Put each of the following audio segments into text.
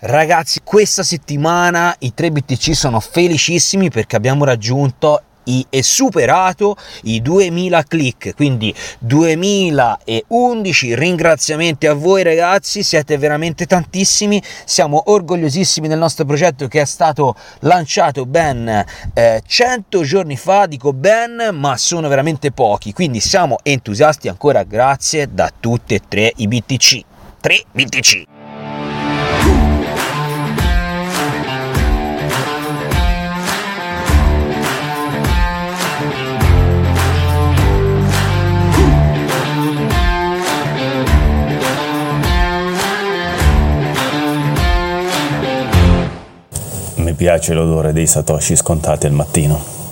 Ragazzi, questa settimana i 3 BTC sono felicissimi perché abbiamo raggiunto e superato i 2000 click. Quindi 2011 ringraziamenti a voi ragazzi siete veramente tantissimi. Siamo orgogliosissimi del nostro progetto che è stato lanciato ben eh, 100 giorni fa dico ben ma sono veramente pochi. Quindi siamo entusiasti ancora grazie da tutte e tre i BTC 3 BTC Mi piace l'odore dei satoshi scontati al mattino.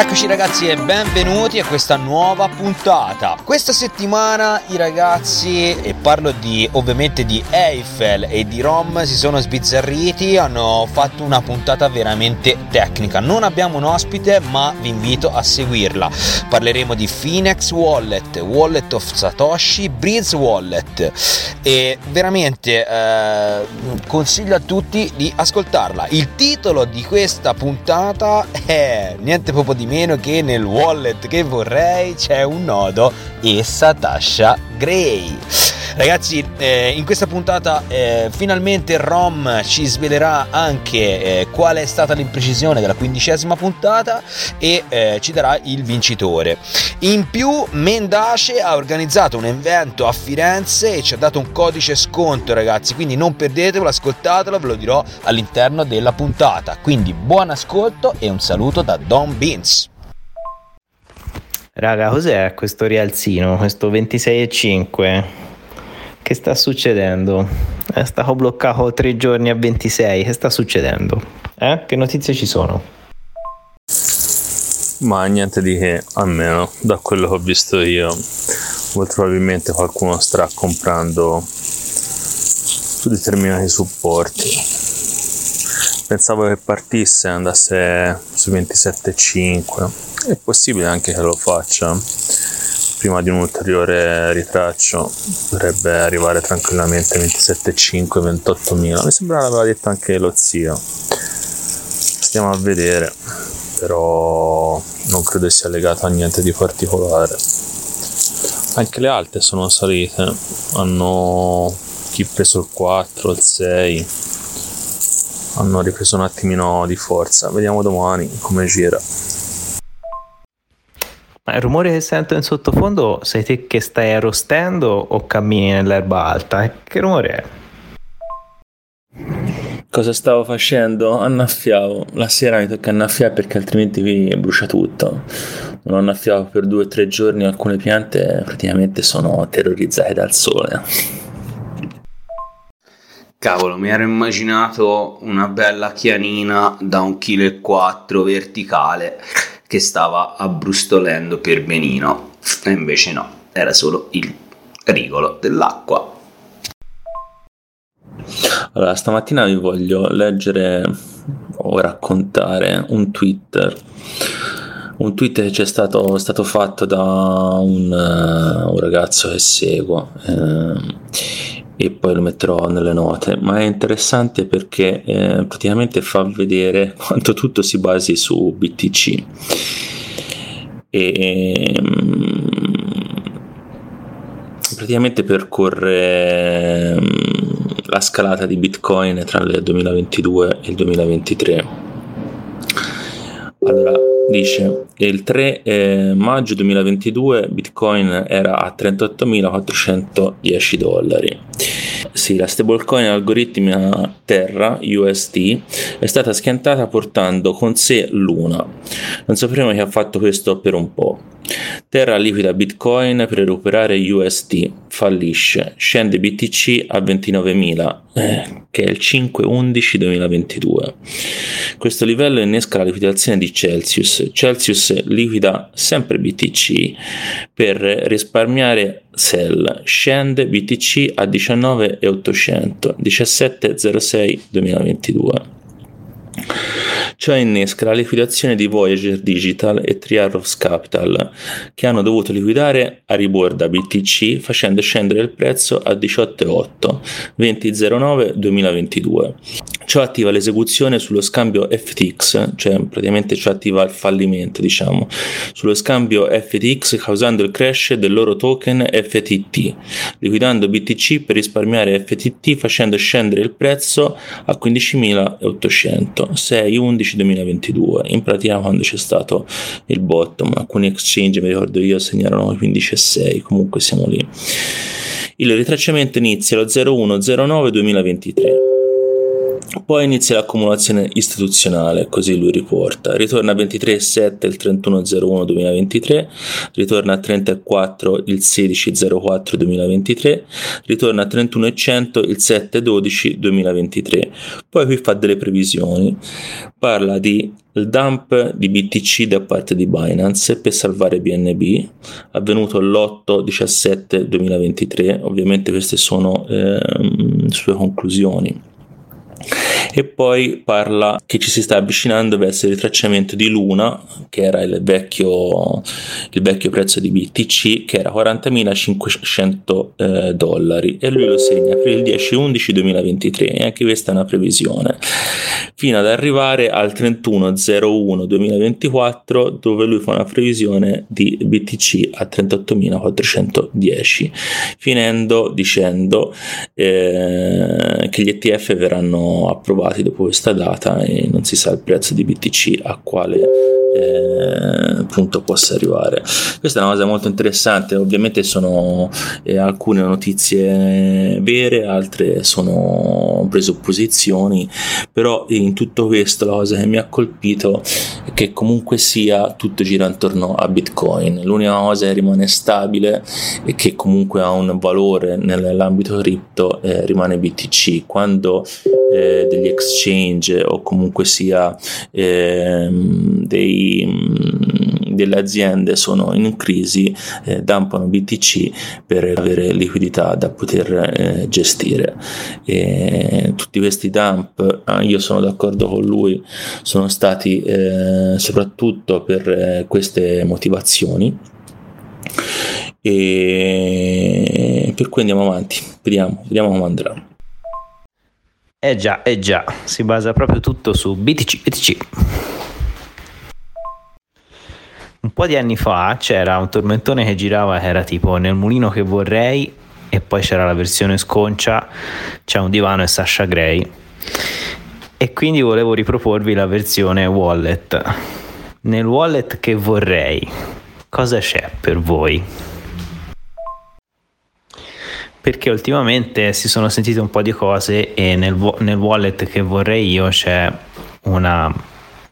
Eccoci ragazzi e benvenuti a questa nuova puntata. Questa settimana i ragazzi, e parlo di ovviamente di Eiffel e di Rom, si sono sbizzarriti, hanno fatto una puntata veramente tecnica. Non abbiamo un ospite, ma vi invito a seguirla. Parleremo di Phoenix Wallet, Wallet of Satoshi, Breeze Wallet e veramente eh, consiglio a tutti di ascoltarla. Il titolo di questa puntata è niente proprio di meno che nel wallet che vorrei c'è un nodo e Satasha Gray. Ragazzi, eh, in questa puntata eh, finalmente Rom ci svelerà anche eh, qual è stata l'imprecisione della quindicesima puntata e eh, ci darà il vincitore. In più, Mendace ha organizzato un evento a Firenze e ci ha dato un codice sconto, ragazzi. Quindi non perdetevelo, ascoltatelo, ve lo dirò all'interno della puntata. Quindi buon ascolto e un saluto da Don Beans. Raga, cos'è questo rialzino? Questo 26,5? Che sta succedendo? È stato bloccato tre giorni a 26. Che sta succedendo? Eh? Che notizie ci sono? Ma niente di che, almeno da quello che ho visto io. Molto probabilmente qualcuno starà comprando su determinati supporti. Pensavo che partisse e andasse su 27,5 è possibile anche che lo faccia prima di un ulteriore ritraccio potrebbe arrivare tranquillamente 27,5 28.000 mi sembra l'aveva detto anche lo zio. Stiamo a vedere però non credo sia legato a niente di particolare. Anche le alte sono salite hanno chi preso il 4 il 6 hanno ripreso un attimino di forza. Vediamo domani come gira ma il rumore che sento in sottofondo sei te che stai arrostendo o cammini nell'erba alta? Che rumore è? Cosa stavo facendo? Annaffiavo. La sera mi tocca annaffiare perché altrimenti vi brucia tutto. Non annaffiavo per due o tre giorni alcune piante praticamente sono terrorizzate dal sole. Cavolo, mi ero immaginato una bella chianina da un chilo e quattro verticale che stava abbrustolendo per benino e invece no, era solo il rigolo dell'acqua. Allora, stamattina vi voglio leggere o raccontare un Twitter. Un tweet che ci è stato, stato fatto da un, uh, un, ragazzo che seguo. Eh, e poi lo metterò nelle note, ma è interessante perché eh, praticamente fa vedere quanto tutto si basi su BTC. E um, praticamente percorre um, la scalata di Bitcoin tra il 2022 e il 2023. Allora, dice il 3 eh, maggio 2022 Bitcoin era a 38.410 dollari sì, la stablecoin algoritmica Terra UST è stata schiantata portando con sé Luna. Non sapremo chi ha fatto questo per un po'. Terra liquida Bitcoin per recuperare UST, fallisce, scende BTC a 29.000, eh, che è il 5-11-2022. Questo livello innesca la liquidazione di Celsius. Celsius liquida sempre BTC per risparmiare sell, scende BTC a 19,800, 17,06 2022. Ciò innesca la liquidazione di Voyager Digital e Triarchs Capital, che hanno dovuto liquidare a riborda BTC facendo scendere il prezzo a 18,8 2009 2022. Ciò attiva l'esecuzione sullo scambio FTX, cioè praticamente ciò attiva il fallimento, diciamo, sullo scambio FTX causando il crash del loro token FTT, liquidando BTC per risparmiare FTT facendo scendere il prezzo a 15.800, 6 11 2022 in pratica quando c'è stato il bottom alcuni exchange mi ricordo io segnalano 15 e 6 comunque siamo lì. Il ritracciamento inizia lo 0109 2023 poi inizia l'accumulazione istituzionale, così lui riporta. Ritorna a 23,7 il 31,01 ritorna a 34 il 16,04 ritorna a 31,100 il 7,12 Poi qui fa delle previsioni, parla di il dump di BTC da parte di Binance per salvare BNB avvenuto l'8-17 2023 ovviamente queste sono eh, sue conclusioni e poi parla che ci si sta avvicinando verso il ritracciamento di Luna che era il vecchio, il vecchio prezzo di BTC che era 40.500 eh, dollari. E lui lo segna per il 10-11 2023 e anche questa è una previsione. Fino ad arrivare al 31-01 2024 dove lui fa una previsione di BTC a 38.410 finendo dicendo eh, che gli ETF verranno approvati dopo questa data e non si sa il prezzo di BTC a quale eh, punto possa arrivare. Questa è una cosa molto interessante, ovviamente sono eh, alcune notizie vere, altre sono presupposizioni, però in tutto questo la cosa che mi ha colpito è che comunque sia tutto gira intorno a Bitcoin. L'unica cosa che rimane stabile e che comunque ha un valore nell'ambito cripto eh, rimane BTC. Quando eh, degli exchange o comunque sia ehm, delle aziende sono in crisi eh, dampano BTC per avere liquidità da poter eh, gestire. E tutti questi dump ah, io sono d'accordo con lui sono stati eh, soprattutto per eh, queste motivazioni. E per cui andiamo avanti vediamo, vediamo come andrà. Eh già, eh già, si basa proprio tutto su BTC, BTC. Un po' di anni fa c'era un tormentone che girava che era tipo nel mulino che vorrei e poi c'era la versione sconcia, c'è un divano e Sasha Gray. E quindi volevo riproporvi la versione wallet. Nel wallet che vorrei, cosa c'è per voi? perché ultimamente si sono sentite un po' di cose e nel, nel wallet che vorrei io c'è un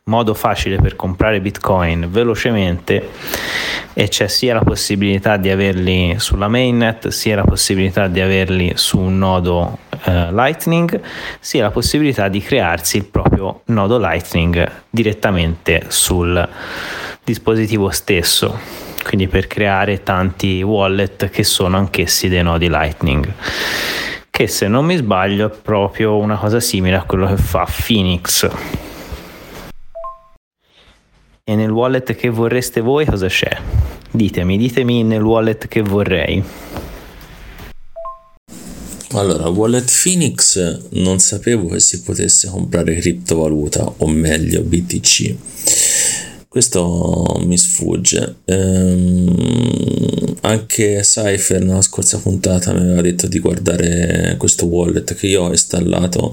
modo facile per comprare bitcoin velocemente e c'è sia la possibilità di averli sulla mainnet sia la possibilità di averli su un nodo eh, lightning sia la possibilità di crearsi il proprio nodo lightning direttamente sul dispositivo stesso. Quindi per creare tanti wallet che sono anch'essi dei nodi Lightning. Che se non mi sbaglio è proprio una cosa simile a quello che fa Phoenix e nel wallet che vorreste voi cosa c'è? Ditemi, ditemi nel wallet che vorrei. Allora, Wallet Phoenix non sapevo che si potesse comprare criptovaluta, o meglio BTC questo mi sfugge. Ehm, anche Cypher nella scorsa puntata mi aveva detto di guardare questo wallet che io ho installato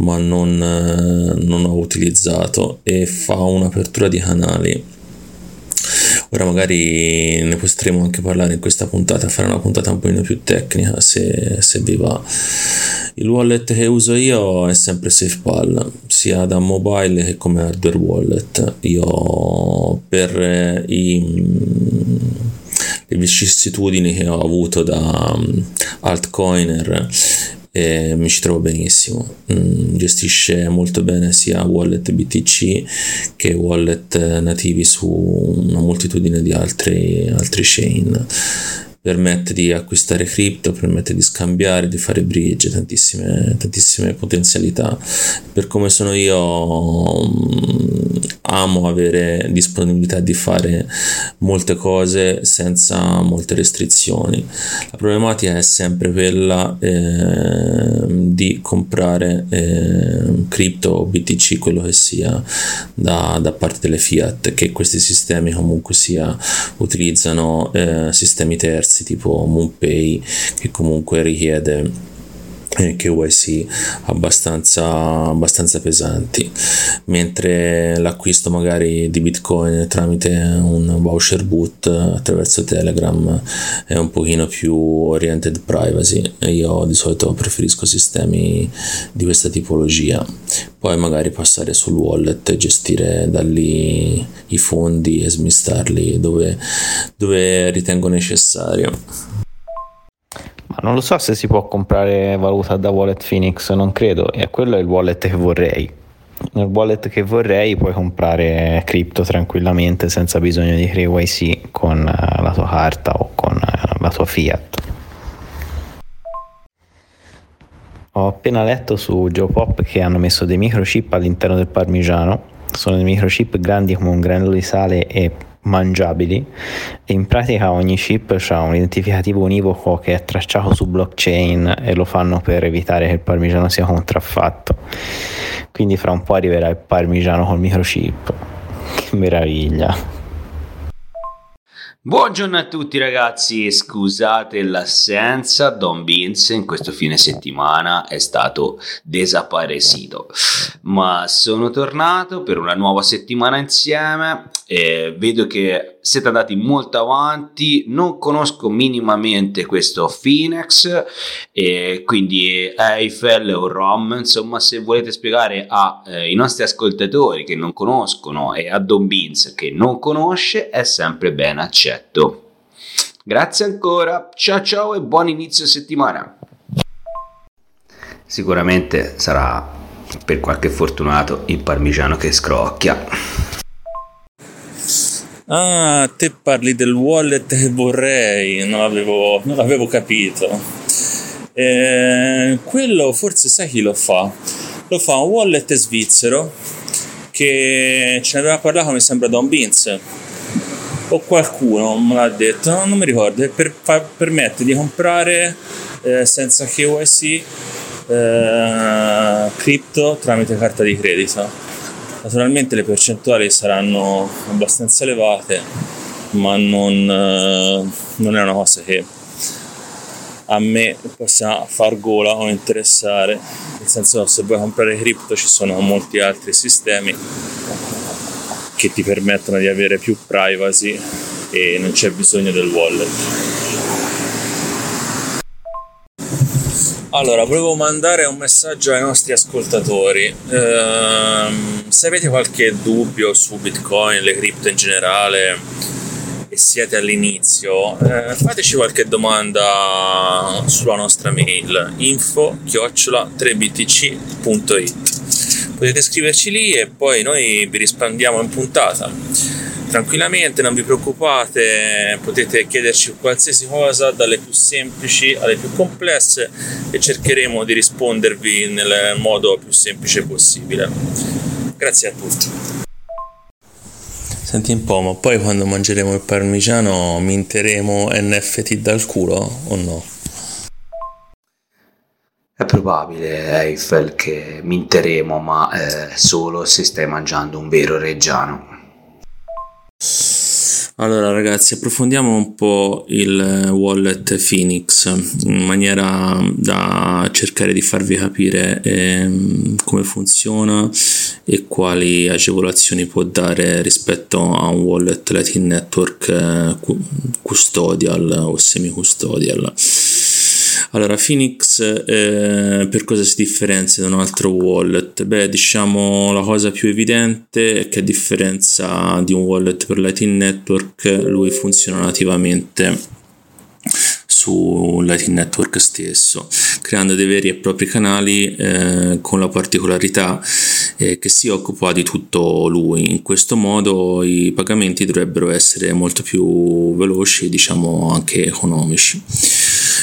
ma non, non ho utilizzato e fa un'apertura di canali Ora magari ne potremo anche parlare in questa puntata, fare una puntata un pochino più tecnica se, se vi va. Il wallet che uso io è sempre SafePal, sia da mobile che come hardware wallet. Io per i le vicissitudini che ho avuto da altcoiner e mi ci trovo benissimo. Mm, gestisce molto bene sia wallet BTC che wallet nativi su una moltitudine di altri, altri chain permette di acquistare cripto, permette di scambiare, di fare bridge, tantissime, tantissime potenzialità. Per come sono io mm, amo avere disponibilità di fare molte cose senza molte restrizioni. La problematica è sempre quella eh, di comprare eh, cripto o BTC, quello che sia, da, da, parte delle fiat, che questi sistemi comunque sia utilizzano eh, sistemi terzi tipo MoonPay che comunque richiede KYC abbastanza, abbastanza pesanti. Mentre l'acquisto magari di bitcoin tramite un voucher boot attraverso telegram è un pochino più oriented privacy io di solito preferisco sistemi di questa tipologia. Poi magari passare sul wallet e gestire da lì i fondi e smistarli dove, dove ritengo necessario non lo so se si può comprare valuta da Wallet Phoenix, non credo, e quello è il wallet che vorrei. Nel wallet che vorrei puoi comprare cripto tranquillamente senza bisogno di KYC con eh, la tua carta o con eh, la tua fiat. Ho appena letto su Geopop che hanno messo dei microchip all'interno del parmigiano. Sono dei microchip grandi come un granello di sale e mangiabili. E in pratica ogni chip ha un identificativo univoco che è tracciato su blockchain e lo fanno per evitare che il parmigiano sia contraffatto. Quindi fra un po' arriverà il parmigiano col microchip. Che meraviglia Buongiorno a tutti ragazzi, scusate l'assenza, Don Vince in questo fine settimana è stato desaparecido, ma sono tornato per una nuova settimana insieme e vedo che siete andati molto avanti, non conosco minimamente questo Phoenix e quindi Eiffel o ROM, insomma se volete spiegare ai eh, nostri ascoltatori che non conoscono e a Don Vince che non conosce è sempre ben accetto accetto. Grazie ancora, ciao ciao e buon inizio settimana. Sicuramente sarà per qualche fortunato il parmigiano che scrocchia. Ah, te parli del wallet che vorrei, non l'avevo, non l'avevo capito. Eh, quello forse sai chi lo fa? Lo fa un wallet svizzero che ce ne aveva parlato, mi sembra Don Vince o qualcuno me l'ha detto, no, non mi ricordo, per, fa, permette di comprare eh, senza KYC eh, cripto tramite carta di credito. Naturalmente le percentuali saranno abbastanza elevate, ma non, eh, non è una cosa che a me possa far gola o interessare, nel senso se vuoi comprare cripto ci sono molti altri sistemi che ti permettono di avere più privacy e non c'è bisogno del wallet. Allora, volevo mandare un messaggio ai nostri ascoltatori. Ehm, se avete qualche dubbio su Bitcoin, le cripto in generale e siete all'inizio, eh, fateci qualche domanda sulla nostra mail info 3btc.it potete scriverci lì e poi noi vi rispondiamo in puntata. Tranquillamente, non vi preoccupate, potete chiederci qualsiasi cosa, dalle più semplici alle più complesse e cercheremo di rispondervi nel modo più semplice possibile. Grazie a tutti. Senti un po', ma poi quando mangeremo il parmigiano minteremo NFT dal culo o no? È probabile, Eiffel, che minteremo, ma eh, solo se stai mangiando un vero reggiano. Allora ragazzi, approfondiamo un po' il wallet Phoenix in maniera da cercare di farvi capire eh, come funziona e quali agevolazioni può dare rispetto a un wallet Latin Network eh, custodial o semi-custodial. Allora, Phoenix eh, per cosa si differenzia da un altro wallet? Beh, diciamo la cosa più evidente è che a differenza di un wallet per Lightning Network, lui funziona nativamente su Lightning Network stesso, creando dei veri e propri canali eh, con la particolarità eh, che si occupa di tutto lui. In questo modo i pagamenti dovrebbero essere molto più veloci e diciamo anche economici.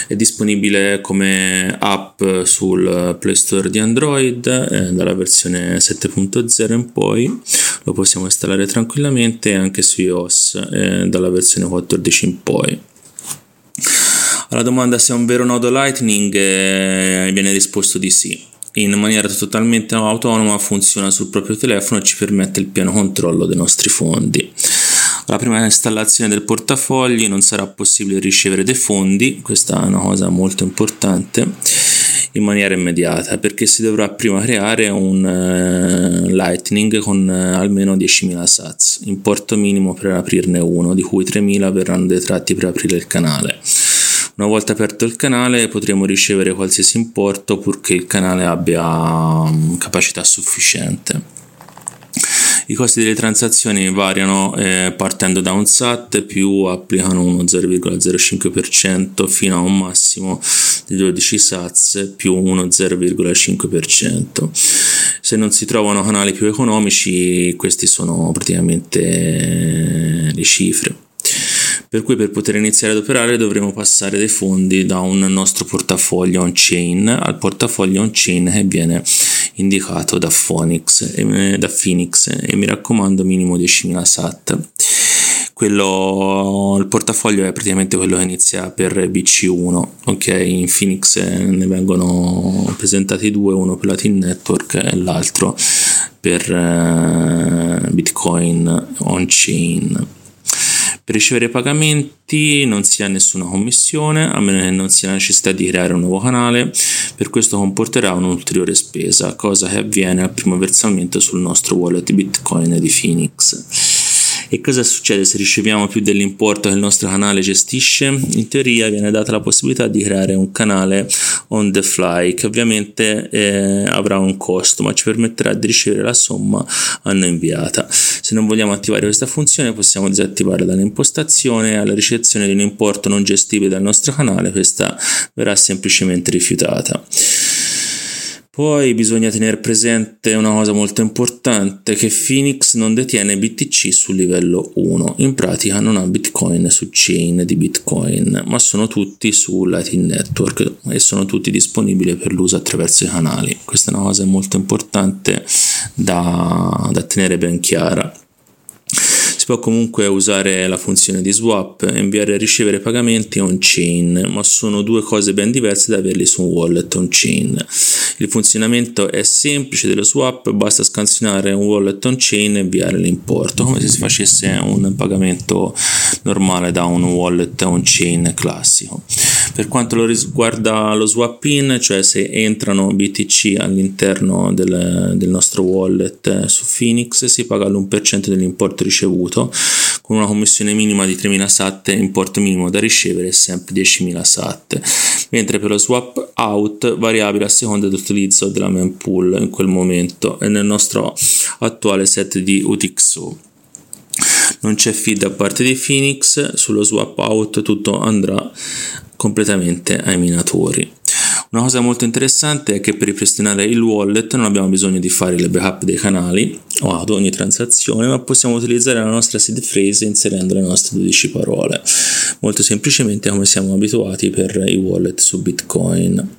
È disponibile come app sul Play Store di Android eh, dalla versione 7.0 in poi, lo possiamo installare tranquillamente anche su iOS eh, dalla versione 14 in poi. Alla domanda se è un vero nodo Lightning eh, viene risposto di sì. In maniera totalmente autonoma funziona sul proprio telefono e ci permette il pieno controllo dei nostri fondi. Alla prima installazione del portafogli non sarà possibile ricevere dei fondi, questa è una cosa molto importante, in maniera immediata perché si dovrà prima creare un uh, Lightning con uh, almeno 10.000 sats, importo minimo per aprirne uno, di cui 3.000 verranno detratti per aprire il canale. Una volta aperto il canale potremo ricevere qualsiasi importo purché il canale abbia um, capacità sufficiente. I costi delle transazioni variano eh, partendo da un SAT più applicano uno 0,05% fino a un massimo di 12 SATs più uno 0,5%. Se non si trovano canali più economici, questi sono praticamente eh, le cifre per cui per poter iniziare ad operare dovremo passare dei fondi da un nostro portafoglio on-chain al portafoglio on-chain che viene indicato da Phoenix, e, da Phoenix e mi raccomando minimo 10.000 SAT. Quello, il portafoglio è praticamente quello che inizia per BC1, ok? In Phoenix ne vengono presentati due, uno per Latin Network e l'altro per uh, Bitcoin on-chain. Per ricevere pagamenti non si ha nessuna commissione, a meno che non sia necessità di creare un nuovo canale, per questo comporterà un'ulteriore spesa, cosa che avviene al primo versamento sul nostro wallet Bitcoin di Phoenix. E cosa succede se riceviamo più dell'importo che il nostro canale gestisce? In teoria viene data la possibilità di creare un canale on the fly che ovviamente eh, avrà un costo ma ci permetterà di ricevere la somma a noi inviata. Se non vogliamo attivare questa funzione possiamo disattivarla dall'impostazione alla ricezione di un importo non gestibile dal nostro canale questa verrà semplicemente rifiutata. Poi bisogna tenere presente una cosa molto importante, che Phoenix non detiene BTC sul livello 1, in pratica non ha Bitcoin su chain di Bitcoin, ma sono tutti su Lightning Network e sono tutti disponibili per l'uso attraverso i canali. Questa è una cosa molto importante da, da tenere ben chiara può comunque usare la funzione di swap, inviare e ricevere pagamenti on-chain, ma sono due cose ben diverse da averli su un wallet on-chain. Il funzionamento è semplice dello swap, basta scansionare un wallet on-chain e inviare l'importo, come se si facesse un pagamento normale da un wallet on-chain classico. Per quanto riguarda lo swap in, cioè se entrano BTC all'interno del, del nostro wallet su Phoenix, si paga l'1% dell'importo ricevuto con una commissione minima di 3.000 SAT e importo minimo da ricevere sempre 10.000 SAT, mentre per lo swap out variabile a seconda dell'utilizzo della mempool in quel momento e nel nostro attuale set di UTXO non c'è feed da parte di Phoenix, sullo swap out tutto andrà completamente ai minatori. Una cosa molto interessante è che per ripristinare il wallet non abbiamo bisogno di fare le backup dei canali o ad ogni transazione, ma possiamo utilizzare la nostra seed phrase inserendo le nostre 12 parole, molto semplicemente come siamo abituati per i wallet su Bitcoin.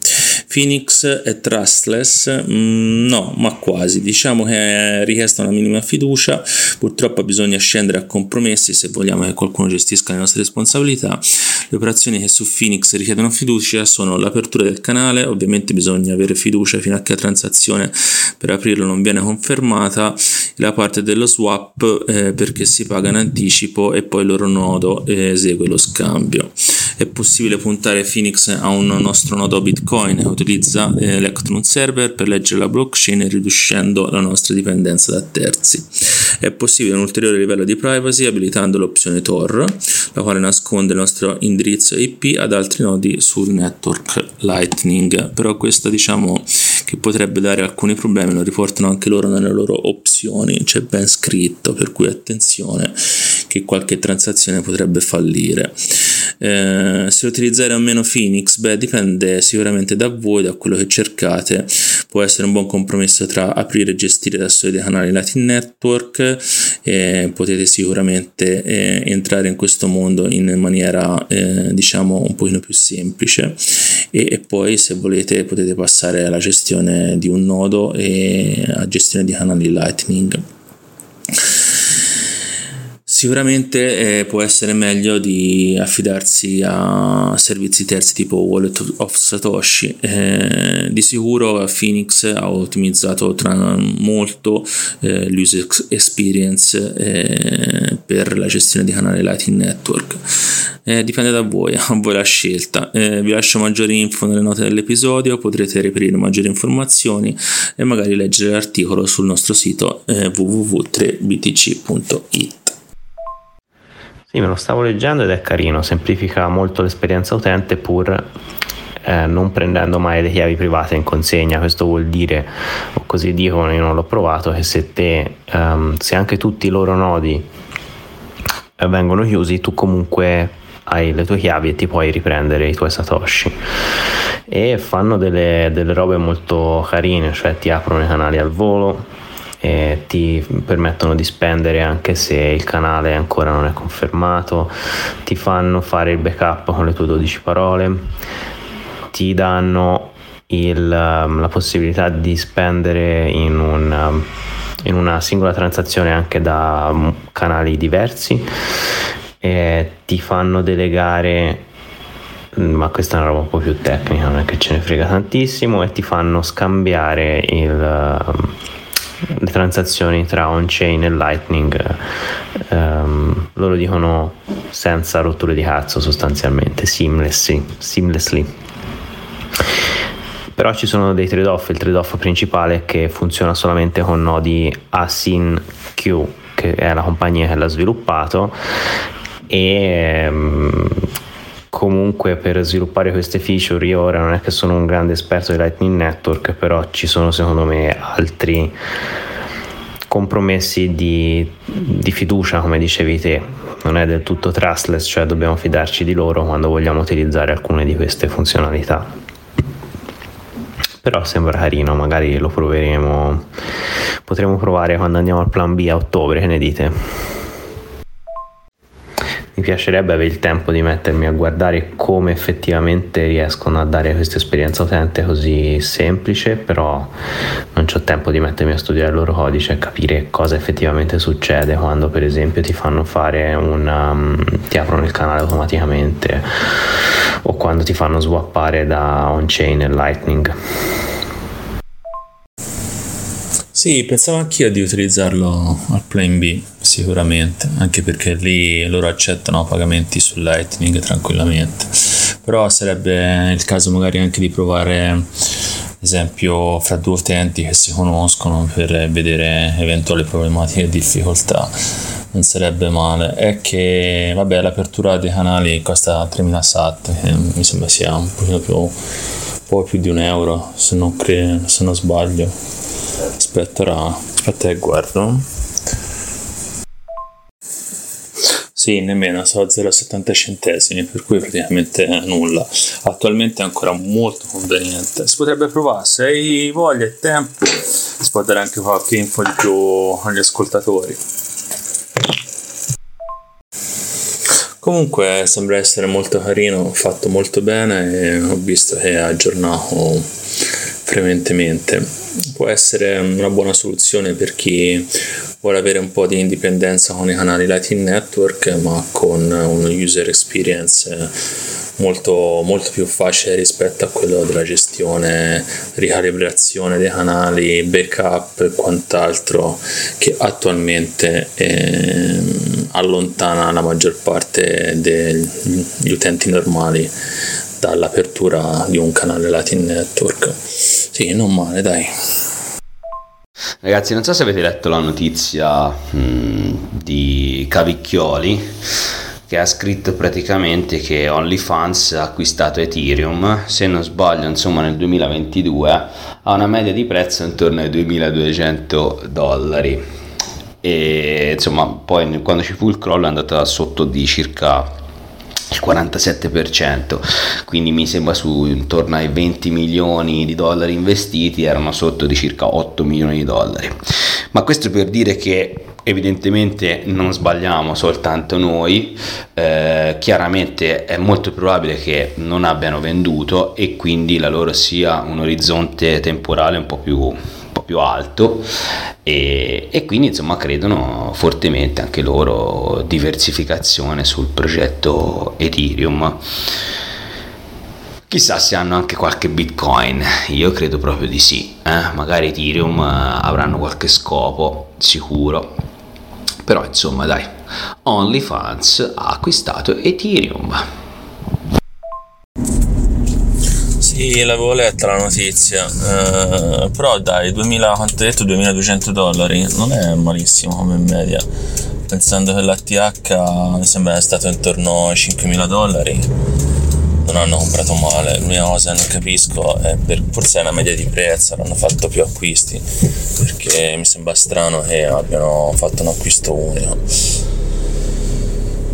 Phoenix è trustless? Mm, no, ma quasi. Diciamo che è richiesta una minima fiducia, purtroppo bisogna scendere a compromessi se vogliamo che qualcuno gestisca le nostre responsabilità. Le operazioni che su Phoenix richiedono fiducia sono l'apertura del canale, ovviamente bisogna avere fiducia fino a che la transazione per aprirlo non viene confermata, la parte dello swap eh, perché si paga in anticipo e poi il loro nodo esegue lo scambio. È possibile puntare Phoenix a un nostro nodo Bitcoin utilizza eh, l'Ectron server per leggere la blockchain riducendo la nostra dipendenza da terzi. È possibile un ulteriore livello di privacy abilitando l'opzione Tor, la quale nasconde il nostro indirizzo IP ad altri nodi sul network Lightning, però questo diciamo che potrebbe dare alcuni problemi, lo riportano anche loro nelle loro opzioni, c'è ben scritto, per cui attenzione che qualche transazione potrebbe fallire. Eh, se utilizzare o meno Phoenix, beh, dipende sicuramente da voi, da quello che cercate. Può essere un buon compromesso tra aprire e gestire da soli dei canali Latin Network. Eh, potete sicuramente eh, entrare in questo mondo in maniera eh, diciamo un pochino più semplice e, e, poi se volete potete passare alla gestione di un nodo e a gestione di canali Lightning. Sicuramente eh, può essere meglio di affidarsi a servizi terzi tipo Wallet of Satoshi. Eh, di sicuro Phoenix ha ottimizzato molto eh, l'user experience eh, per la gestione di canali Lightning Network. Eh, dipende da voi, a voi la scelta. Eh, vi lascio maggiori info nelle note dell'episodio, potrete reperire maggiori informazioni e magari leggere l'articolo sul nostro sito www.3btc.it. Sì, me lo stavo leggendo ed è carino, semplifica molto l'esperienza utente pur eh, non prendendo mai le chiavi private in consegna. Questo vuol dire, o così dicono, io non l'ho provato, che se te, um, se anche tutti i loro nodi eh, vengono chiusi, tu comunque hai le tue chiavi e ti puoi riprendere i tuoi satoshi e fanno delle, delle robe molto carine cioè ti aprono i canali al volo e ti permettono di spendere anche se il canale ancora non è confermato, ti fanno fare il backup con le tue 12 parole, ti danno il, um, la possibilità di spendere in, un, um, in una singola transazione anche da um, canali diversi. E ti fanno delegare ma questa è una roba un po' più tecnica, non è che ce ne frega tantissimo, e ti fanno scambiare il, le transazioni tra on-chain e Lightning um, loro dicono senza rotture di cazzo sostanzialmente seamlessly, seamlessly. però ci sono dei trade-off il trade-off principale è che funziona solamente con nodi ASIN-Q che è la compagnia che l'ha sviluppato e um, comunque per sviluppare queste feature io ora non è che sono un grande esperto di Lightning Network però ci sono secondo me altri compromessi di, di fiducia come dicevi te. Non è del tutto trustless cioè dobbiamo fidarci di loro quando vogliamo utilizzare alcune di queste funzionalità. Però sembra carino magari lo proveremo. Potremo provare quando andiamo al plan B a ottobre che ne dite? Mi piacerebbe avere il tempo di mettermi a guardare come effettivamente riescono a dare questa esperienza utente così semplice, però non ho tempo di mettermi a studiare il loro codice e capire cosa effettivamente succede quando per esempio ti fanno fare una um, ti aprono il canale automaticamente o quando ti fanno swappare da on-chain e Lightning. Sì, pensavo anch'io di utilizzarlo al Plan B, sicuramente, anche perché lì loro accettano pagamenti su Lightning tranquillamente. Però sarebbe il caso magari anche di provare, ad esempio, fra due utenti che si conoscono per vedere eventuali problematiche e difficoltà. Non sarebbe male. È che, vabbè, l'apertura dei canali costa 3000 sat, che mi sembra sia un pochino più, un po' più di un euro, se non, cre- se non sbaglio aspetta aspetta che guardo. Sì nemmeno so 0,70 centesimi per cui praticamente nulla. Attualmente è ancora molto conveniente. Si potrebbe provare se hai voglia e tempo si può dare anche qualche info di più agli ascoltatori. Comunque sembra essere molto carino, fatto molto bene e ho visto che è aggiornato frequentemente. Può essere una buona soluzione per chi vuole avere un po' di indipendenza con i canali Lightning Network, ma con un user experience molto, molto più facile rispetto a quello della gestione, ricalibrazione dei canali, backup e quant'altro che attualmente eh, allontana la maggior parte degli utenti normali dall'apertura di un canale Latin Network. Sì, non male, dai. Ragazzi, non so se avete letto la notizia mh, mm, di Cavicchioli che ha scritto praticamente che OnlyFans ha acquistato Ethereum, se non sbaglio, insomma, nel 2022 ha una media di prezzo intorno ai 2200 dollari. E insomma, poi quando ci fu il crollo è andata sotto di circa il 47%, quindi mi sembra su intorno ai 20 milioni di dollari investiti erano sotto di circa 8 milioni di dollari. Ma questo per dire che evidentemente non sbagliamo soltanto noi, eh, chiaramente è molto probabile che non abbiano venduto e quindi la loro sia un orizzonte temporale un po' più, po più alto e, e, quindi insomma credono fortemente anche loro diversificazione sul progetto Ethereum. Chissà se hanno anche qualche bitcoin, io credo proprio di sì, eh? magari Ethereum avranno qualche scopo, sicuro, però insomma dai, OnlyFans ha acquistato Ethereum. Sì, l'avevo letta la notizia, eh, però dai, 2000, quanto detto, 2200 dollari, non è malissimo come media, pensando che l'ATH mi sembra è stato intorno ai 5000 dollari non hanno comprato male. L'unica cosa che non capisco è per, forse è una media di prezzo, hanno fatto più acquisti perché mi sembra strano che abbiano fatto un acquisto unico.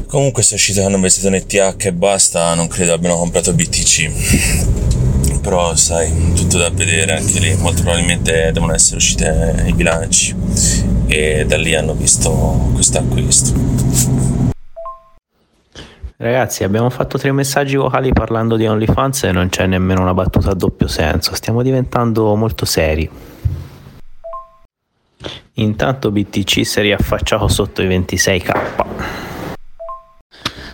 Comunque se è uscito che hanno investito in ETH e basta, non credo abbiano comprato BTC. Però sai, tutto da vedere anche lì, molto probabilmente devono essere usciti i bilanci e da lì hanno visto questo acquisto. Ragazzi, abbiamo fatto tre messaggi vocali parlando di OnlyFans e non c'è nemmeno una battuta a doppio senso. Stiamo diventando molto seri. Intanto BTC si è riaffacciato sotto i 26k.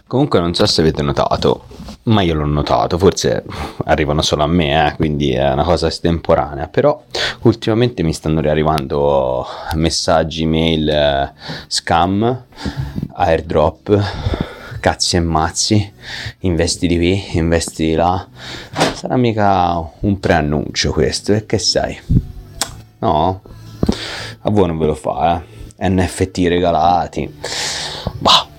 Comunque non so se avete notato, ma io l'ho notato, forse arrivano solo a me, eh, quindi è una cosa estemporanea, però ultimamente mi stanno riarrivando messaggi, mail, eh, scam, airdrop cazzi e mazzi, investi di qui, investi di là. Sarà mica un preannuncio questo, e che sai? No? A voi non ve lo fa, eh? NFT regalati. Bah.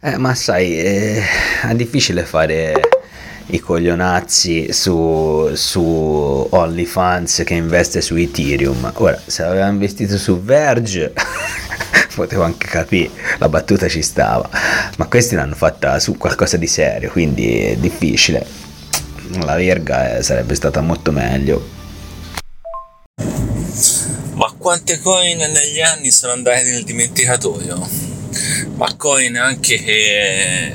Eh, ma sai, eh, è difficile fare i coglionazzi su, su OnlyFans che investe su Ethereum. Ora, se aveva investito su Verge potevo anche capire, la battuta ci stava, ma questi l'hanno fatta su qualcosa di serio, quindi è difficile. La verga eh, sarebbe stata molto meglio. Ma quante coin negli anni sono andate nel dimenticatoio? Ma coin anche che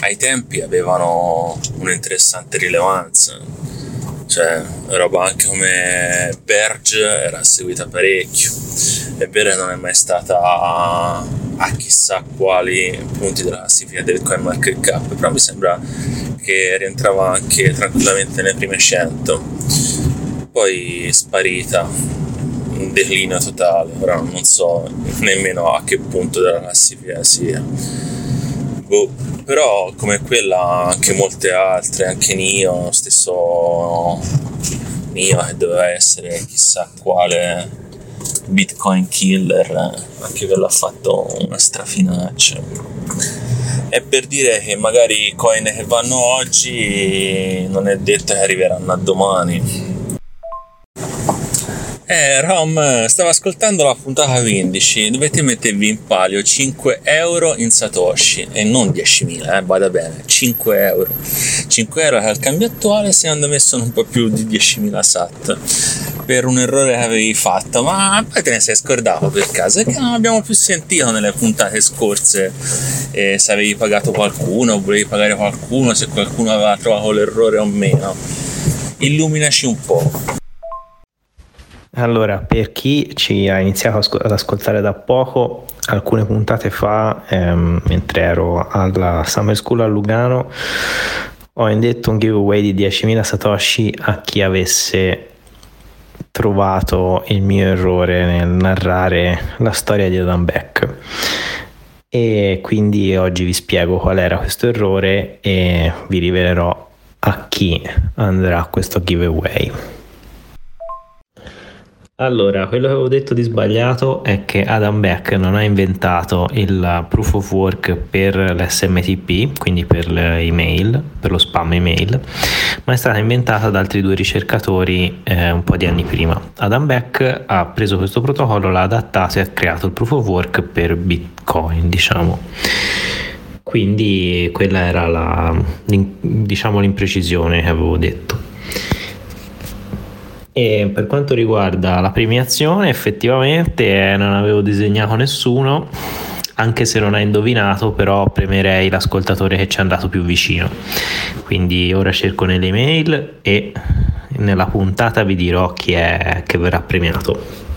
ai tempi avevano un'interessante rilevanza. Cioè roba anche come Berge era seguita parecchio. È vero non è mai stata a chissà quali punti della classifica del coin market cap però mi sembra che rientrava anche tranquillamente nelle prime 100 poi sparita un declino totale. Ora non so nemmeno a che punto della classifica sia. Boh però come quella anche molte altre, anche Nio, stesso Nio che doveva essere chissà quale Bitcoin killer, anche quello ha fatto una strafinaccia. È per dire che magari coin che vanno oggi non è detto che arriveranno a domani eh, Rom, stavo ascoltando la puntata 15. Dovete mettervi in palio 5 euro in Satoshi e non 10.000, eh, vada bene. 5 euro. 5 euro che al cambio attuale secondo me sono un po' più di 10.000 sat per un errore che avevi fatto, ma poi te ne sei scordato per caso. E che non abbiamo più sentito nelle puntate scorse eh, se avevi pagato qualcuno, volevi pagare qualcuno, se qualcuno aveva trovato l'errore o meno. Illuminaci un po'. Allora, per chi ci ha iniziato ad ascoltare da poco, alcune puntate fa, ehm, mentre ero alla Summer School a Lugano, ho indetto un giveaway di 10.000 satoshi a chi avesse trovato il mio errore nel narrare la storia di Adam Beck. E quindi oggi vi spiego qual era questo errore e vi rivelerò a chi andrà questo giveaway. Allora, quello che avevo detto di sbagliato è che Adam Beck non ha inventato il proof of work per l'SMTP, quindi per l'email, per lo spam email, ma è stata inventata da altri due ricercatori eh, un po' di anni prima. Adam Beck ha preso questo protocollo, l'ha adattato e ha creato il proof of work per Bitcoin, diciamo. Quindi quella era la, diciamo, l'imprecisione che avevo detto. E per quanto riguarda la premiazione, effettivamente eh, non avevo disegnato nessuno, anche se non hai indovinato, però premerei l'ascoltatore che ci è andato più vicino. Quindi ora cerco nelle email e nella puntata vi dirò chi è che verrà premiato.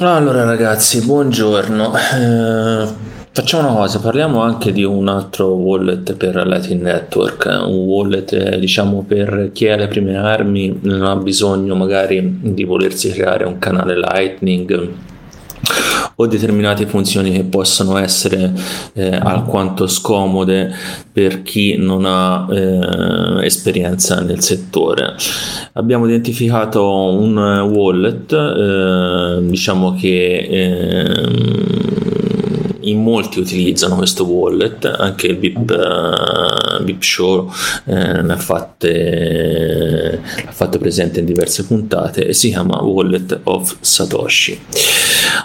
Allora ragazzi, buongiorno. Eh, facciamo una cosa, parliamo anche di un altro wallet per Lightning Network, un wallet eh, diciamo per chi ha le prime armi, non ha bisogno magari di volersi creare un canale Lightning o determinate funzioni che possono essere eh, alquanto scomode per chi non ha eh, esperienza nel settore. Abbiamo identificato un wallet, eh, diciamo che ehm, in molti utilizzano questo wallet, anche il VIP, uh, Show eh, l'ha, fatte, l'ha fatto presente in diverse puntate e si chiama Wallet of Satoshi.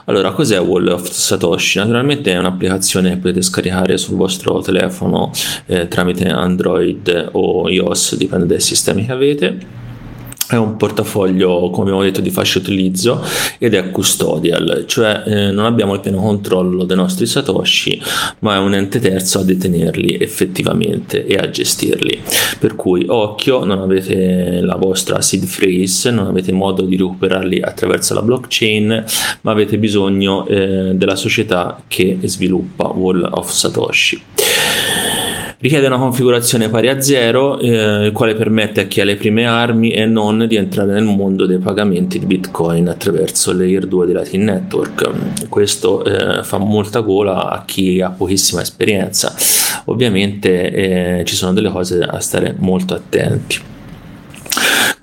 Allora, cos'è Wallet of Satoshi? Naturalmente è un'applicazione che potete scaricare sul vostro telefono eh, tramite Android o iOS, dipende dai sistemi che avete è un portafoglio, come abbiamo detto, di facile utilizzo ed è custodial, cioè eh, non abbiamo il pieno controllo dei nostri satoshi, ma è un ente terzo a detenerli effettivamente e a gestirli. Per cui occhio, non avete la vostra seed phrase, non avete modo di recuperarli attraverso la blockchain, ma avete bisogno eh, della società che sviluppa Wall of Satoshi. Richiede una configurazione pari a 0, eh, il quale permette a chi ha le prime armi e non di entrare nel mondo dei pagamenti di Bitcoin attraverso Layer 2 di Latin Network. Questo eh, fa molta gola a chi ha pochissima esperienza. Ovviamente eh, ci sono delle cose da stare molto attenti.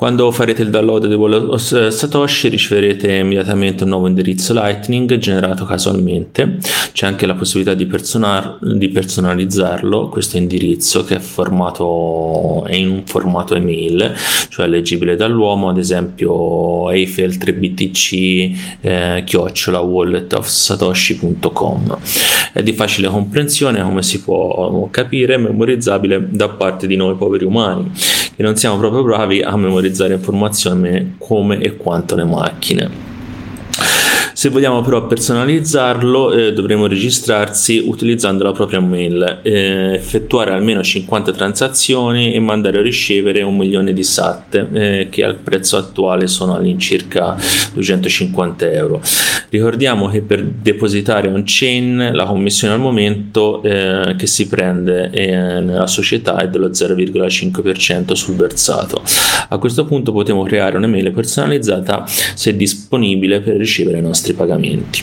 Quando farete il download di Wallet Satoshi riceverete immediatamente un nuovo indirizzo Lightning generato casualmente. C'è anche la possibilità di, personar- di personalizzarlo, questo indirizzo che è, formato, è in un formato email, cioè leggibile dall'uomo, ad esempio Eiffel 3BTC eh, chiocciola walletofsatoshi.com. È di facile comprensione, come si può capire, memorizzabile da parte di noi poveri umani, che non siamo proprio bravi a memorizzare utilizzare informazioni come e quanto le macchine. Se vogliamo però personalizzarlo eh, dovremo registrarsi utilizzando la propria mail, eh, effettuare almeno 50 transazioni e mandare o ricevere un milione di SAT eh, che al prezzo attuale sono all'incirca 250 euro. Ricordiamo che per depositare on chain la commissione al momento eh, che si prende eh, nella società è dello 0,5% sul versato. A questo punto potremo creare un'email personalizzata se disponibile per ricevere i nostri pagamenti.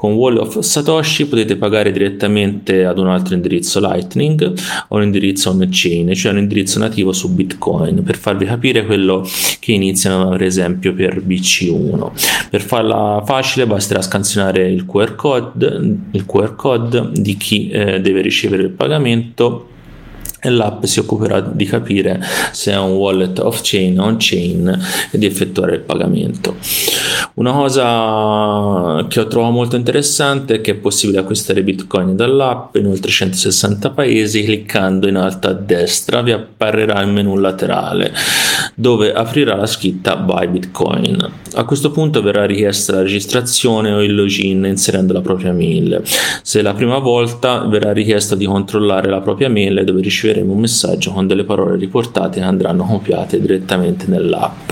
Con Wall of Satoshi potete pagare direttamente ad un altro indirizzo Lightning o un indirizzo on-chain, cioè un indirizzo nativo su Bitcoin, per farvi capire quello che iniziano per esempio per BC1. Per farla facile basterà scansionare il QR code, il QR code di chi eh, deve ricevere il pagamento l'app si occuperà di capire se è un wallet off-chain o on-chain e di effettuare il pagamento. Una cosa che ho trovato molto interessante è che è possibile acquistare bitcoin dall'app in oltre 160 paesi cliccando in alto a destra vi apparirà il menu laterale dove aprirà la scritta Buy Bitcoin. A questo punto verrà richiesta la registrazione o il login inserendo la propria mail. Se è la prima volta verrà richiesto di controllare la propria mail dove riceveremo un messaggio con delle parole riportate che andranno copiate direttamente nell'app.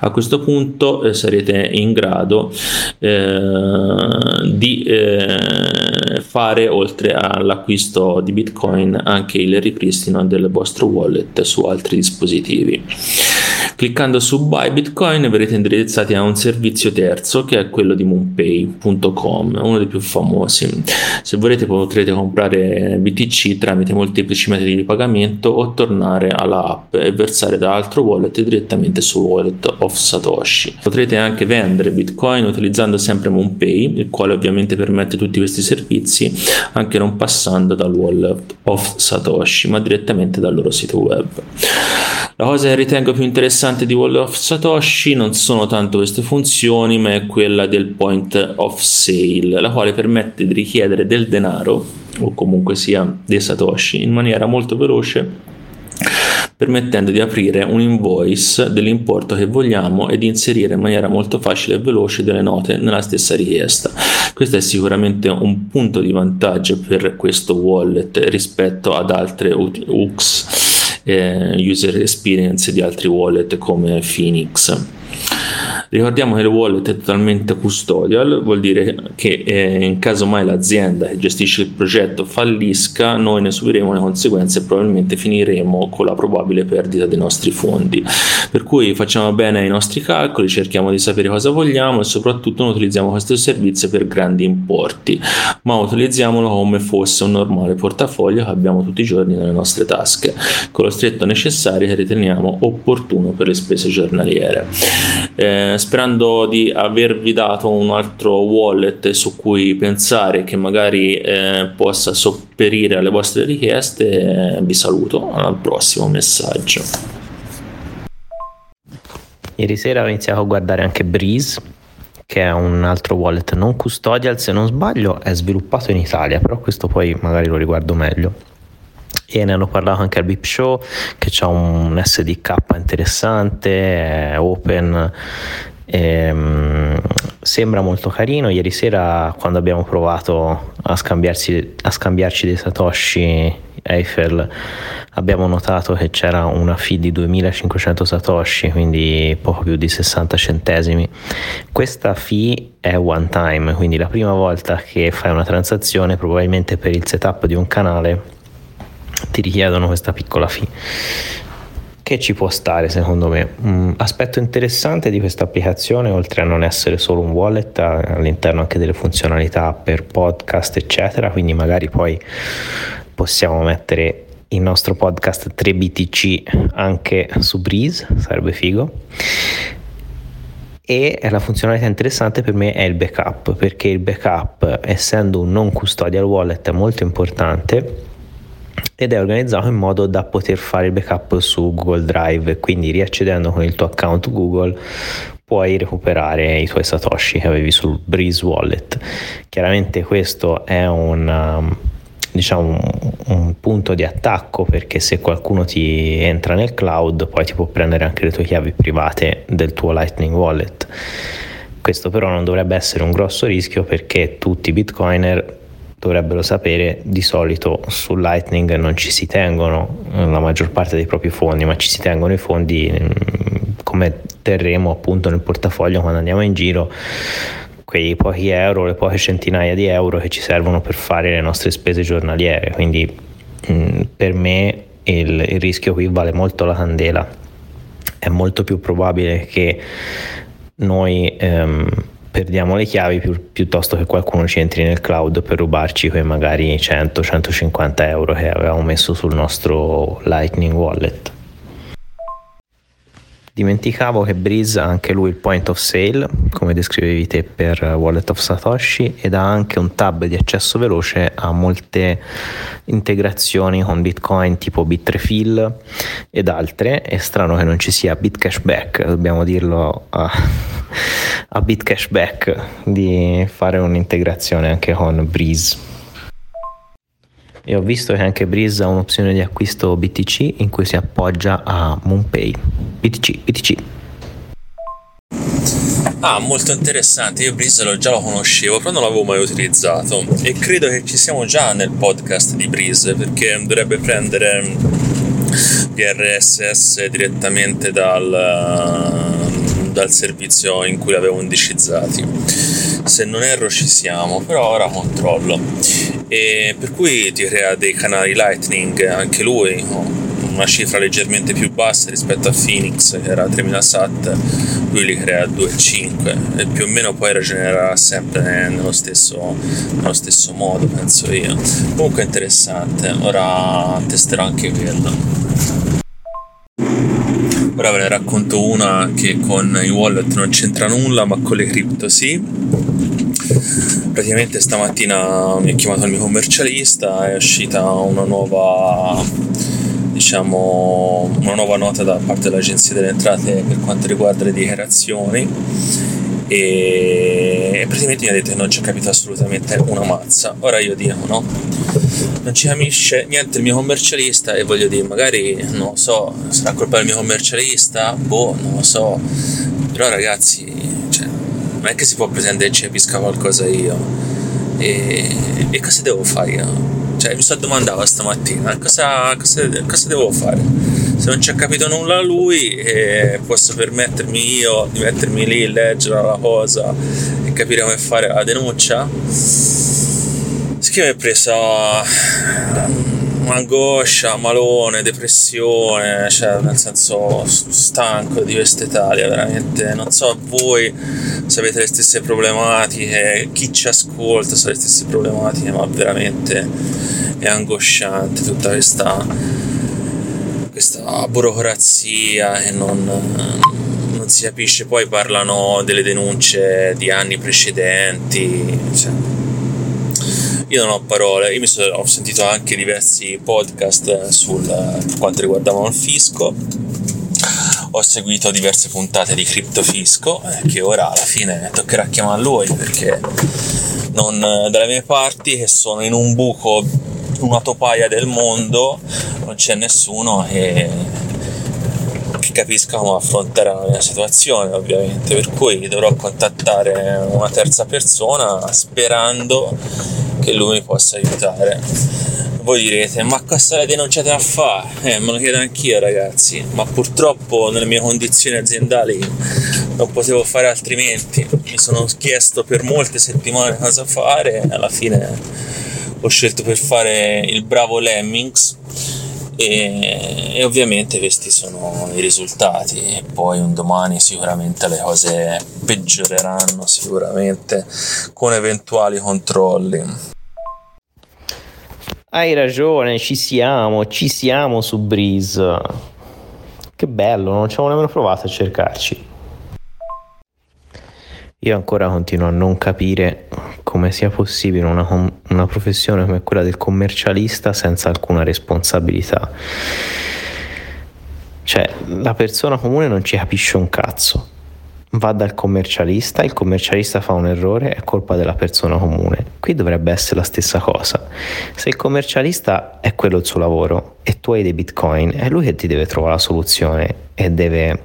A questo punto eh, sarete in grado eh, di eh, fare oltre all'acquisto di Bitcoin anche il ripristino del vostro wallet su altri dispositivi. Cliccando su Buy Bitcoin verrete indirizzati a un servizio terzo che è quello di moonpay.com, uno dei più famosi. Se volete potrete comprare BTC tramite molteplici metodi di pagamento o tornare alla app e versare da altro wallet direttamente sul wallet of Satoshi. Potrete anche vendere Bitcoin utilizzando sempre MoonPay, il quale ovviamente permette tutti questi servizi anche non passando dal wallet of Satoshi, ma direttamente dal loro sito web. La cosa che ritengo più interessante interessante di Wallet of Satoshi non sono tanto queste funzioni, ma è quella del point of sale, la quale permette di richiedere del denaro o comunque sia dei Satoshi in maniera molto veloce permettendo di aprire un invoice dell'importo che vogliamo e di inserire in maniera molto facile e veloce delle note nella stessa richiesta. Questo è sicuramente un punto di vantaggio per questo wallet rispetto ad altre UX eh, user experience di altri wallet come Phoenix. Ricordiamo che il wallet è totalmente custodial, vuol dire che eh, in caso mai l'azienda che gestisce il progetto fallisca, noi ne subiremo le conseguenze e probabilmente finiremo con la probabile perdita dei nostri fondi. Per cui facciamo bene i nostri calcoli, cerchiamo di sapere cosa vogliamo e soprattutto non utilizziamo questo servizio per grandi importi, ma utilizziamolo come fosse un normale portafoglio che abbiamo tutti i giorni nelle nostre tasche, con lo stretto necessario che riteniamo opportuno per le spese giornaliere. Eh, sperando di avervi dato un altro wallet su cui pensare che magari eh, possa sopperire alle vostre richieste, vi saluto al prossimo messaggio. Ieri sera ho iniziato a guardare anche Breeze, che è un altro wallet non custodial, se non sbaglio è sviluppato in Italia, però questo poi magari lo riguardo meglio e ne hanno parlato anche al Bip Show che c'ha un SDK interessante, è open Ehm, sembra molto carino. Ieri sera, quando abbiamo provato a, a scambiarci dei Satoshi Eiffel, abbiamo notato che c'era una fee di 2500 Satoshi, quindi poco più di 60 centesimi. Questa fee è one time, quindi la prima volta che fai una transazione, probabilmente per il setup di un canale, ti richiedono questa piccola fee che ci può stare secondo me. Un aspetto interessante di questa applicazione, oltre a non essere solo un wallet, all'interno anche delle funzionalità per podcast, eccetera, quindi magari poi possiamo mettere il nostro podcast 3BTC anche su Breeze, sarebbe figo. E la funzionalità interessante per me è il backup, perché il backup, essendo un non custodial wallet, è molto importante ed è organizzato in modo da poter fare il backup su Google Drive, quindi riaccedendo con il tuo account Google puoi recuperare i tuoi satoshi che avevi sul Breeze Wallet. Chiaramente questo è un um, diciamo un punto di attacco perché se qualcuno ti entra nel cloud poi ti può prendere anche le tue chiavi private del tuo Lightning Wallet. Questo però non dovrebbe essere un grosso rischio perché tutti i bitcoiner dovrebbero sapere di solito su Lightning non ci si tengono la maggior parte dei propri fondi, ma ci si tengono i fondi mm, come terremo appunto nel portafoglio quando andiamo in giro quei pochi euro, le poche centinaia di euro che ci servono per fare le nostre spese giornaliere. Quindi mh, mm, per me il, il rischio qui vale molto la candela. È molto più probabile che noi ehm, perdiamo le chiavi più, piuttosto che qualcuno ci entri nel cloud per rubarci quei magari 100-150 euro che avevamo messo sul nostro Lightning Wallet. Dimenticavo che Breeze ha anche lui il point of sale, come descrivevi te per Wallet of Satoshi, ed ha anche un tab di accesso veloce a molte integrazioni con Bitcoin tipo Bitrefill ed altre. È strano che non ci sia Bitcashback, dobbiamo dirlo a, a Bitcashback di fare un'integrazione anche con Breeze e ho visto che anche Breeze ha un'opzione di acquisto BTC in cui si appoggia a MoonPay. BTC, BTC. Ah, molto interessante, io Breeze lo già lo conoscevo, però non l'avevo mai utilizzato e credo che ci siamo già nel podcast di Breeze perché dovrebbe prendere gli RSS direttamente dal, dal servizio in cui l'avevo indicizzati. Se non erro ci siamo, però ora controllo. E per cui ti crea dei canali Lightning anche lui una cifra leggermente più bassa rispetto a Phoenix che era 3000 SAT lui li crea a 2,5 e più o meno poi ragionerà sempre nello stesso, nello stesso modo penso io. Comunque interessante ora testerò anche quello ora ve ne racconto una che con i wallet non c'entra nulla ma con le cripto sì. Praticamente stamattina mi ha chiamato il mio commercialista è uscita una nuova diciamo, una nuova nota da parte dell'Agenzia delle Entrate per quanto riguarda le dichiarazioni e praticamente mi ha detto che non ci è capito assolutamente una mazza. Ora io dico no, non ci capisce niente il mio commercialista e voglio dire, magari non lo so, sarà colpa del mio commercialista? Boh, non lo so. Però ragazzi, cioè, non è che si può pretendere che ci capisca qualcosa io. E, e cosa devo fare io? Cioè, mi sto domandando stamattina cosa, cosa, cosa devo fare se non ci ha capito nulla lui eh, posso permettermi io di mettermi lì, leggere la cosa e capire come fare la denuncia. Sì mi è presa angoscia, malone, depressione, cioè nel senso stanco di questa Italia, veramente. Non so voi se avete le stesse problematiche, chi ci ascolta se ha le stesse problematiche, ma veramente è angosciante tutta questa questa burocrazia e non, non, si capisce. Poi parlano delle denunce di anni precedenti. Cioè, io non ho parole. Io so, ho sentito anche diversi podcast sul per quanto riguardavano il fisco. Ho seguito diverse puntate di Criptofisco eh, che ora alla fine toccherà chiamare lui perché non dalle mie parti che sono in un buco una topaia del mondo, non c'è nessuno che, che capisca come affrontare la mia situazione, ovviamente. Per cui dovrò contattare una terza persona sperando che lui mi possa aiutare. Voi direte, ma cosa le denunciate a fare? Eh, me lo chiedo anch'io ragazzi, ma purtroppo nelle mie condizioni aziendali non potevo fare altrimenti. Mi sono chiesto per molte settimane cosa fare e alla fine ho scelto per fare il bravo Lemmings e, e, ovviamente questi sono i risultati. E poi un domani sicuramente le cose peggioreranno sicuramente con eventuali controlli. Hai ragione ci siamo ci siamo su Breeze. Che bello non ci avevo nemmeno provato a cercarci io ancora continuo a non capire come sia possibile una, una professione come quella del commercialista senza alcuna responsabilità. Cioè, la persona comune non ci capisce un cazzo. Va dal commercialista, il commercialista fa un errore, è colpa della persona comune. Qui dovrebbe essere la stessa cosa. Se il commercialista è quello il suo lavoro e tu hai dei bitcoin, è lui che ti deve trovare la soluzione e deve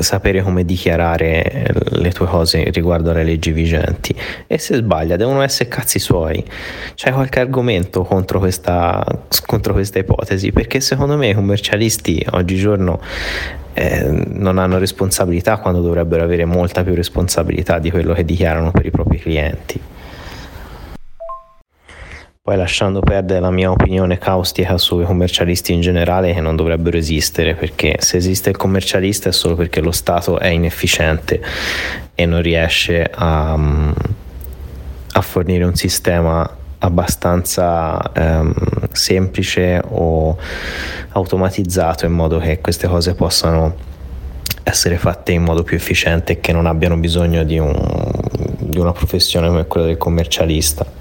sapere come dichiarare le tue cose riguardo alle leggi vigenti. E se sbaglia devono essere cazzi suoi. C'è qualche argomento contro questa, contro questa ipotesi? Perché secondo me i commercialisti oggigiorno eh, non hanno responsabilità quando dovrebbero avere molta più responsabilità di quello che dichiarano per i propri clienti poi lasciando perdere la mia opinione caustica sui commercialisti in generale che non dovrebbero esistere perché se esiste il commercialista è solo perché lo Stato è inefficiente e non riesce a, a fornire un sistema abbastanza ehm, semplice o automatizzato in modo che queste cose possano essere fatte in modo più efficiente e che non abbiano bisogno di, un, di una professione come quella del commercialista.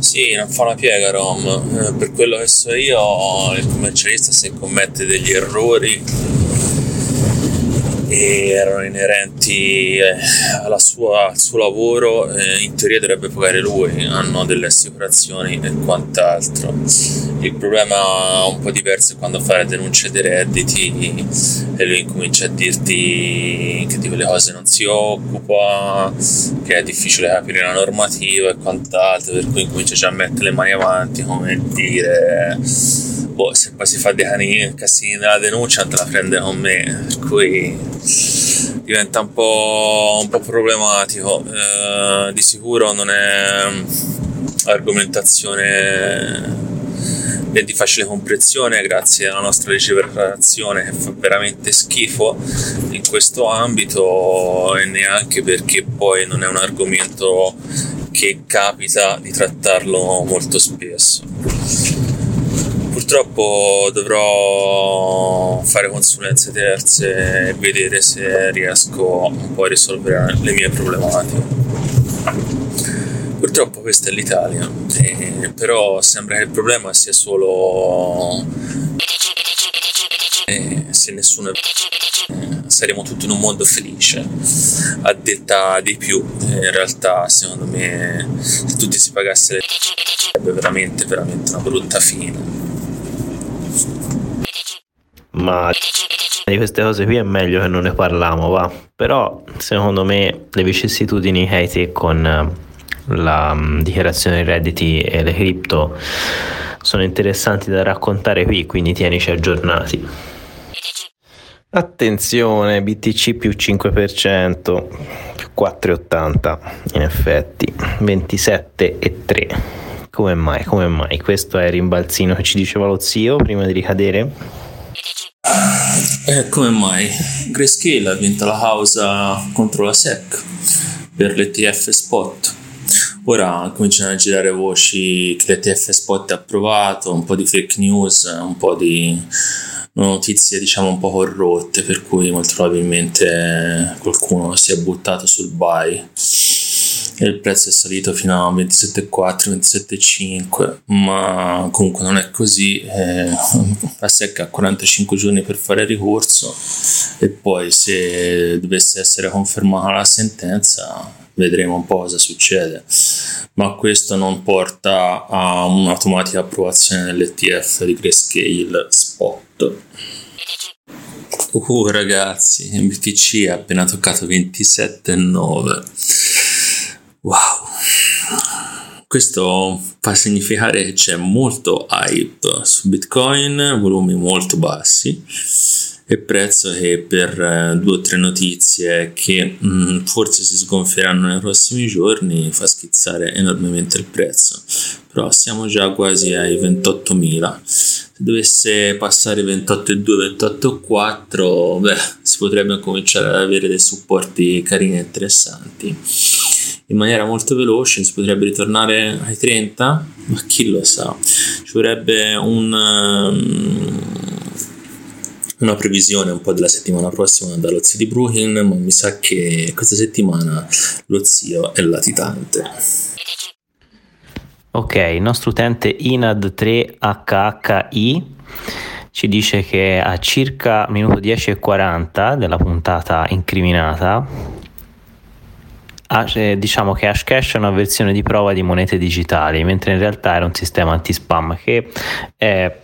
Sì, non fa una piega Rom, eh, per quello che so io il commercialista se commette degli errori e erano inerenti eh, sua, al suo lavoro, eh, in teoria dovrebbe pagare lui, hanno delle assicurazioni e quant'altro. Il problema un po' diverso è quando fa le denunce dei redditi e lui incomincia a dirti che di quelle cose non si occupa, che è difficile capire la normativa e quant'altro, per cui incomincia già a mettere le mani avanti come dire boh, se poi si fa dei cani, casini nella denuncia te la prende con me, per cui diventa un po', un po problematico. Eh, di sicuro non è argomentazione di facile comprensione grazie alla nostra legiferazione che fa veramente schifo in questo ambito e neanche perché poi non è un argomento che capita di trattarlo molto spesso purtroppo dovrò fare consulenze terze e vedere se riesco un po' a risolvere le mie problematiche. Purtroppo questa è l'Italia, eh, però sembra che il problema sia solo eh, se nessuno è eh, saremo tutti in un mondo felice a detta di più in realtà secondo me se tutti si pagassero sarebbe veramente veramente una brutta fine ma di queste cose qui è meglio che non ne parliamo va però secondo me le vicissitudini che hai te con eh, la um, dichiarazione dei redditi e le cripto sono interessanti da raccontare qui quindi tienici aggiornati Attenzione, BTC più 5%, più 4,80 in effetti, 27,3. Come mai? Come mai? Questo è il rimbalzino che ci diceva lo zio prima di ricadere? Eh, come mai? Grayscale ha vinto la causa contro la SEC per l'ETF spot. Ora cominciano a girare voci che l'ETF spot è approvato, un po' di fake news, un po' di notizie diciamo un po' corrotte per cui molto probabilmente qualcuno si è buttato sul buy e il prezzo è salito fino a 27,4 27,5 ma comunque non è così eh, la SEC ha 45 giorni per fare ricorso e poi se dovesse essere confermata la sentenza vedremo un po' cosa succede ma questo non porta a un'automatica approvazione dell'ETF di Grayscale Spot. Uh ragazzi, MBTC ha appena toccato 27,9. Wow. Questo fa significare che c'è molto hype su Bitcoin, volumi molto bassi e prezzo che per eh, due o tre notizie che mh, mm, forse si sgonfieranno nei prossimi giorni fa schizzare enormemente il prezzo. Però siamo già quasi ai 28.000 se dovesse passare 28,2 28,4 beh si potrebbe cominciare ad avere dei supporti carini e interessanti in maniera molto veloce si potrebbe ritornare ai 30 ma chi lo sa ci vorrebbe un um, una previsione un po' della settimana prossima dallo zio di Brooklyn, ma mi sa che questa settimana lo zio è latitante. Ok, il nostro utente Inad3HHI ci dice che a circa minuto 10 e 40 della puntata incriminata diciamo che Hashcash è una versione di prova di monete digitali, mentre in realtà era un sistema anti-spam che è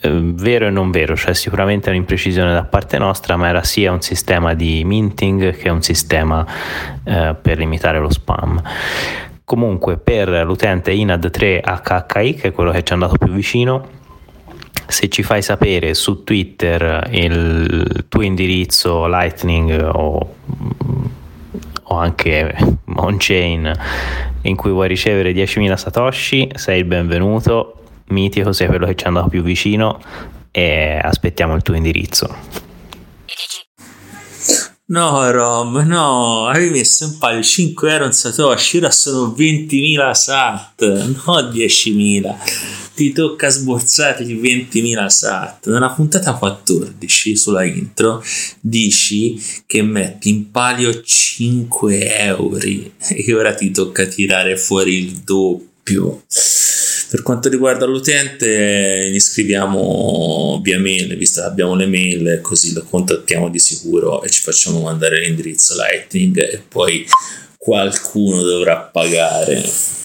eh, vero e non vero, cioè sicuramente è un'imprecisione da parte nostra, ma era sia un sistema di minting che un sistema eh, per limitare lo spam. Comunque per l'utente INAD3HHI, che è quello che ci è andato più vicino, se ci fai sapere su Twitter il tuo indirizzo Lightning o, o anche on-chain in cui vuoi ricevere 10.000 satoshi, sei il benvenuto mitico, sei quello che ci è andato più vicino e aspettiamo il tuo indirizzo. No, Rom, no, avevi messo un paio 5 euro in Satoshi, ora sono 20.000 sat, no 10.000. Ti tocca sborsargli 20.000 sat. Nella puntata 14 sulla intro dici che metti in palio 5 euro e ora ti tocca tirare fuori il doppio. Per quanto riguarda l'utente, gli scriviamo via mail, visto che abbiamo le mail, così lo contattiamo di sicuro e ci facciamo mandare l'indirizzo Lightning e poi qualcuno dovrà pagare.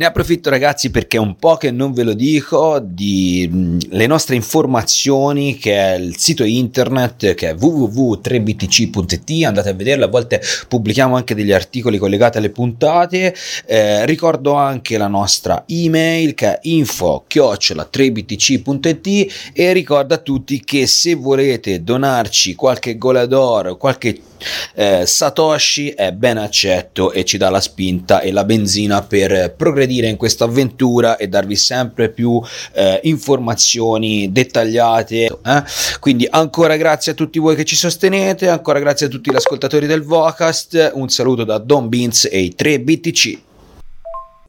Ne approfitto ragazzi perché è un po' che non ve lo dico di mh, le nostre informazioni che è il sito internet che è www.3btc.it andate a vederlo a volte pubblichiamo anche degli articoli collegati alle puntate. Eh, ricordo anche la nostra email che è info 3btc.it e ricordo a tutti che se volete donarci qualche golador qualche eh, Satoshi è ben accetto e ci dà la spinta e la benzina per progredire in questa avventura e darvi sempre più eh, informazioni dettagliate. Eh? Quindi ancora grazie a tutti voi che ci sostenete, ancora grazie a tutti gli ascoltatori del Vocast, un saluto da Don Beans e i 3 BTC.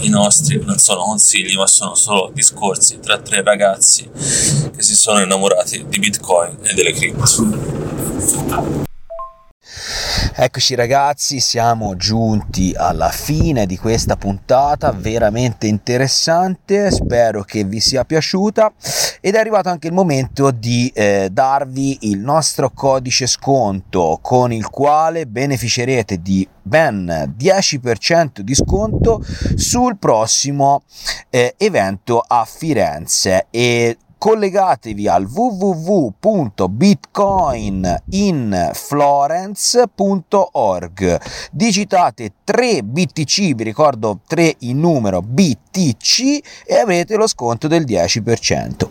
i nostri non sono consigli, ma sono solo discorsi tra tre ragazzi che si sono innamorati di Bitcoin e delle cripto. Eccoci ragazzi, siamo giunti alla fine di questa puntata veramente interessante, spero che vi sia piaciuta ed è arrivato anche il momento di eh, darvi il nostro codice sconto con il quale beneficerete di ben 10% di sconto sul prossimo eh, evento a Firenze e collegatevi al www.bitcoininflorence.org digitate 3 BTC vi ricordo 3 in numero BTC e avrete lo sconto del 10%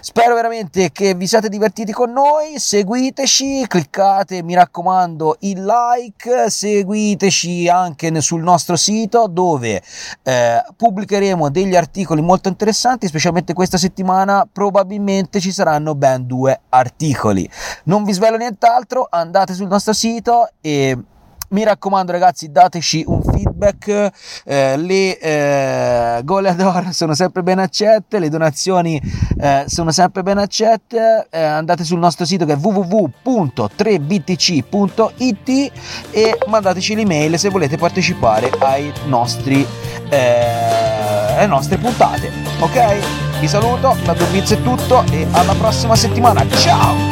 spero veramente che vi siate divertiti con noi seguiteci cliccate mi raccomando il like seguiteci anche sul nostro sito dove eh, pubblicheremo degli articoli molto interessanti specialmente questa settimana probabilmente ci saranno ben due articoli. Non vi svelo nient'altro, andate sul nostro sito e mi raccomando ragazzi dateci un feedback eh, le eh, goleador sono sempre ben accette le donazioni eh, sono sempre ben accette eh, andate sul nostro sito che è www.3btc.it e mandateci l'email se volete partecipare ai nostri eh, alle nostre puntate ok vi saluto, da Durbizzo è tutto e alla prossima settimana. Ciao!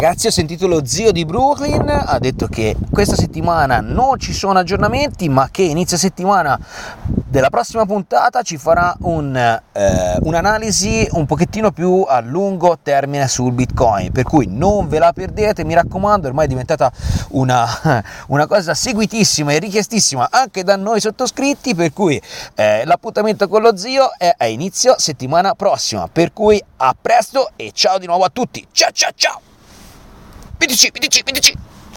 Ragazzi, ho sentito lo zio di Brooklyn, ha detto che questa settimana non ci sono aggiornamenti, ma che inizio settimana della prossima puntata ci farà un, eh, un'analisi un pochettino più a lungo termine sul Bitcoin, per cui non ve la perdete, mi raccomando, ormai è diventata una, una cosa seguitissima e richiestissima anche da noi sottoscritti, per cui eh, l'appuntamento con lo zio è a inizio settimana prossima, per cui a presto e ciao di nuovo a tutti, ciao ciao ciao! BTC, BTC, BTC.